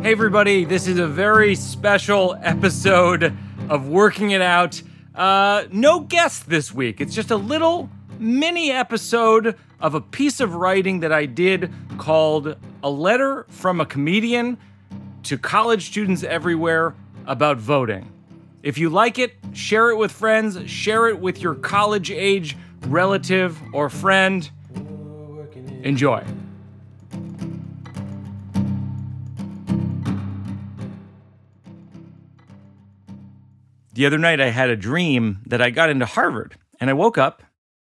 Hey, everybody, this is a very special episode of Working It Out. Uh, no guest this week. It's just a little mini episode of a piece of writing that I did called A Letter from a Comedian to College Students Everywhere About Voting. If you like it, share it with friends, share it with your college age relative or friend. Enjoy. The other night, I had a dream that I got into Harvard, and I woke up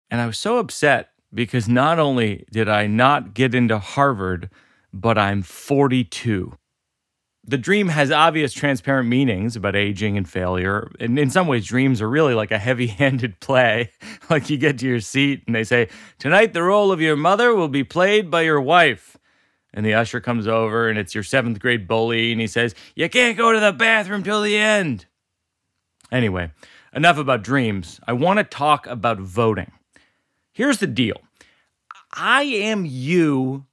and I was so upset because not only did I not get into Harvard, but I'm 42. The dream has obvious transparent meanings about aging and failure. And in some ways, dreams are really like a heavy handed play. like you get to your seat and they say, Tonight, the role of your mother will be played by your wife. And the usher comes over and it's your seventh grade bully and he says, You can't go to the bathroom till the end. Anyway, enough about dreams. I want to talk about voting. Here's the deal I am you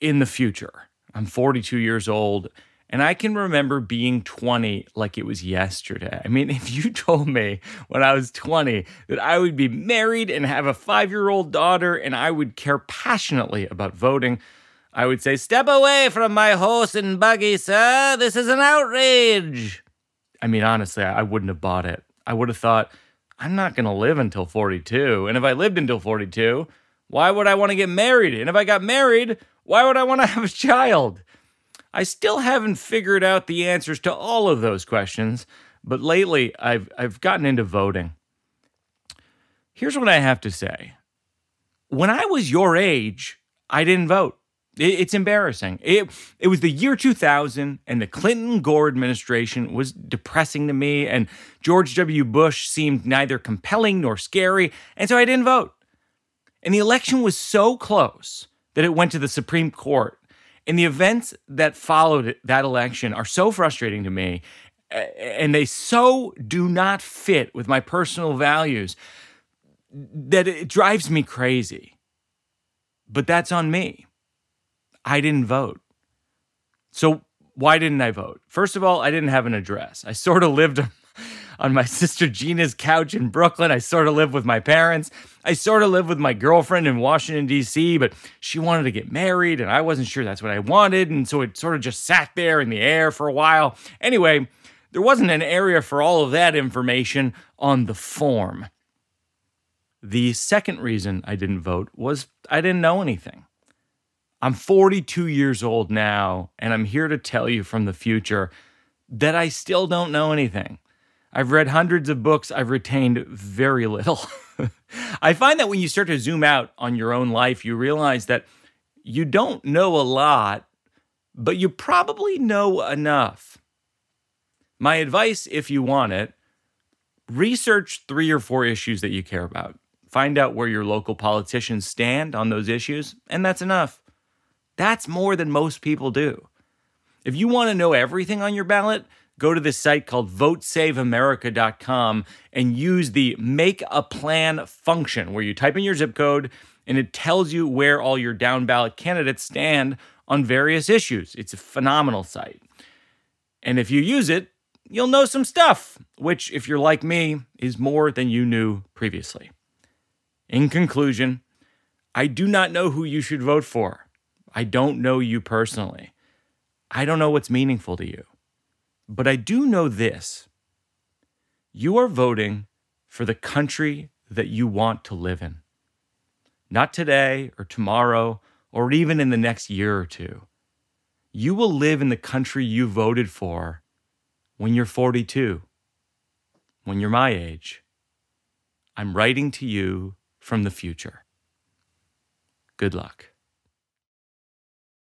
in the future. I'm 42 years old, and I can remember being 20 like it was yesterday. I mean, if you told me when I was 20 that I would be married and have a five year old daughter and I would care passionately about voting, I would say, Step away from my horse and buggy, sir. This is an outrage. I mean, honestly, I wouldn't have bought it. I would have thought, I'm not going to live until 42. And if I lived until 42, why would I want to get married? And if I got married, why would I want to have a child? I still haven't figured out the answers to all of those questions, but lately I've, I've gotten into voting. Here's what I have to say when I was your age, I didn't vote. It's embarrassing. It, it was the year 2000, and the Clinton Gore administration was depressing to me, and George W. Bush seemed neither compelling nor scary, and so I didn't vote. And the election was so close that it went to the Supreme Court. And the events that followed that election are so frustrating to me, and they so do not fit with my personal values that it drives me crazy. But that's on me. I didn't vote. So why didn't I vote? First of all, I didn't have an address. I sort of lived on my sister Gina's couch in Brooklyn. I sort of lived with my parents. I sort of lived with my girlfriend in Washington, D.C., but she wanted to get married and I wasn't sure that's what I wanted. And so it sort of just sat there in the air for a while. Anyway, there wasn't an area for all of that information on the form. The second reason I didn't vote was I didn't know anything. I'm 42 years old now, and I'm here to tell you from the future that I still don't know anything. I've read hundreds of books, I've retained very little. I find that when you start to zoom out on your own life, you realize that you don't know a lot, but you probably know enough. My advice, if you want it, research three or four issues that you care about. Find out where your local politicians stand on those issues, and that's enough. That's more than most people do. If you want to know everything on your ballot, go to this site called votesaveamerica.com and use the make a plan function where you type in your zip code and it tells you where all your down ballot candidates stand on various issues. It's a phenomenal site. And if you use it, you'll know some stuff, which, if you're like me, is more than you knew previously. In conclusion, I do not know who you should vote for. I don't know you personally. I don't know what's meaningful to you. But I do know this you are voting for the country that you want to live in. Not today or tomorrow or even in the next year or two. You will live in the country you voted for when you're 42, when you're my age. I'm writing to you from the future. Good luck.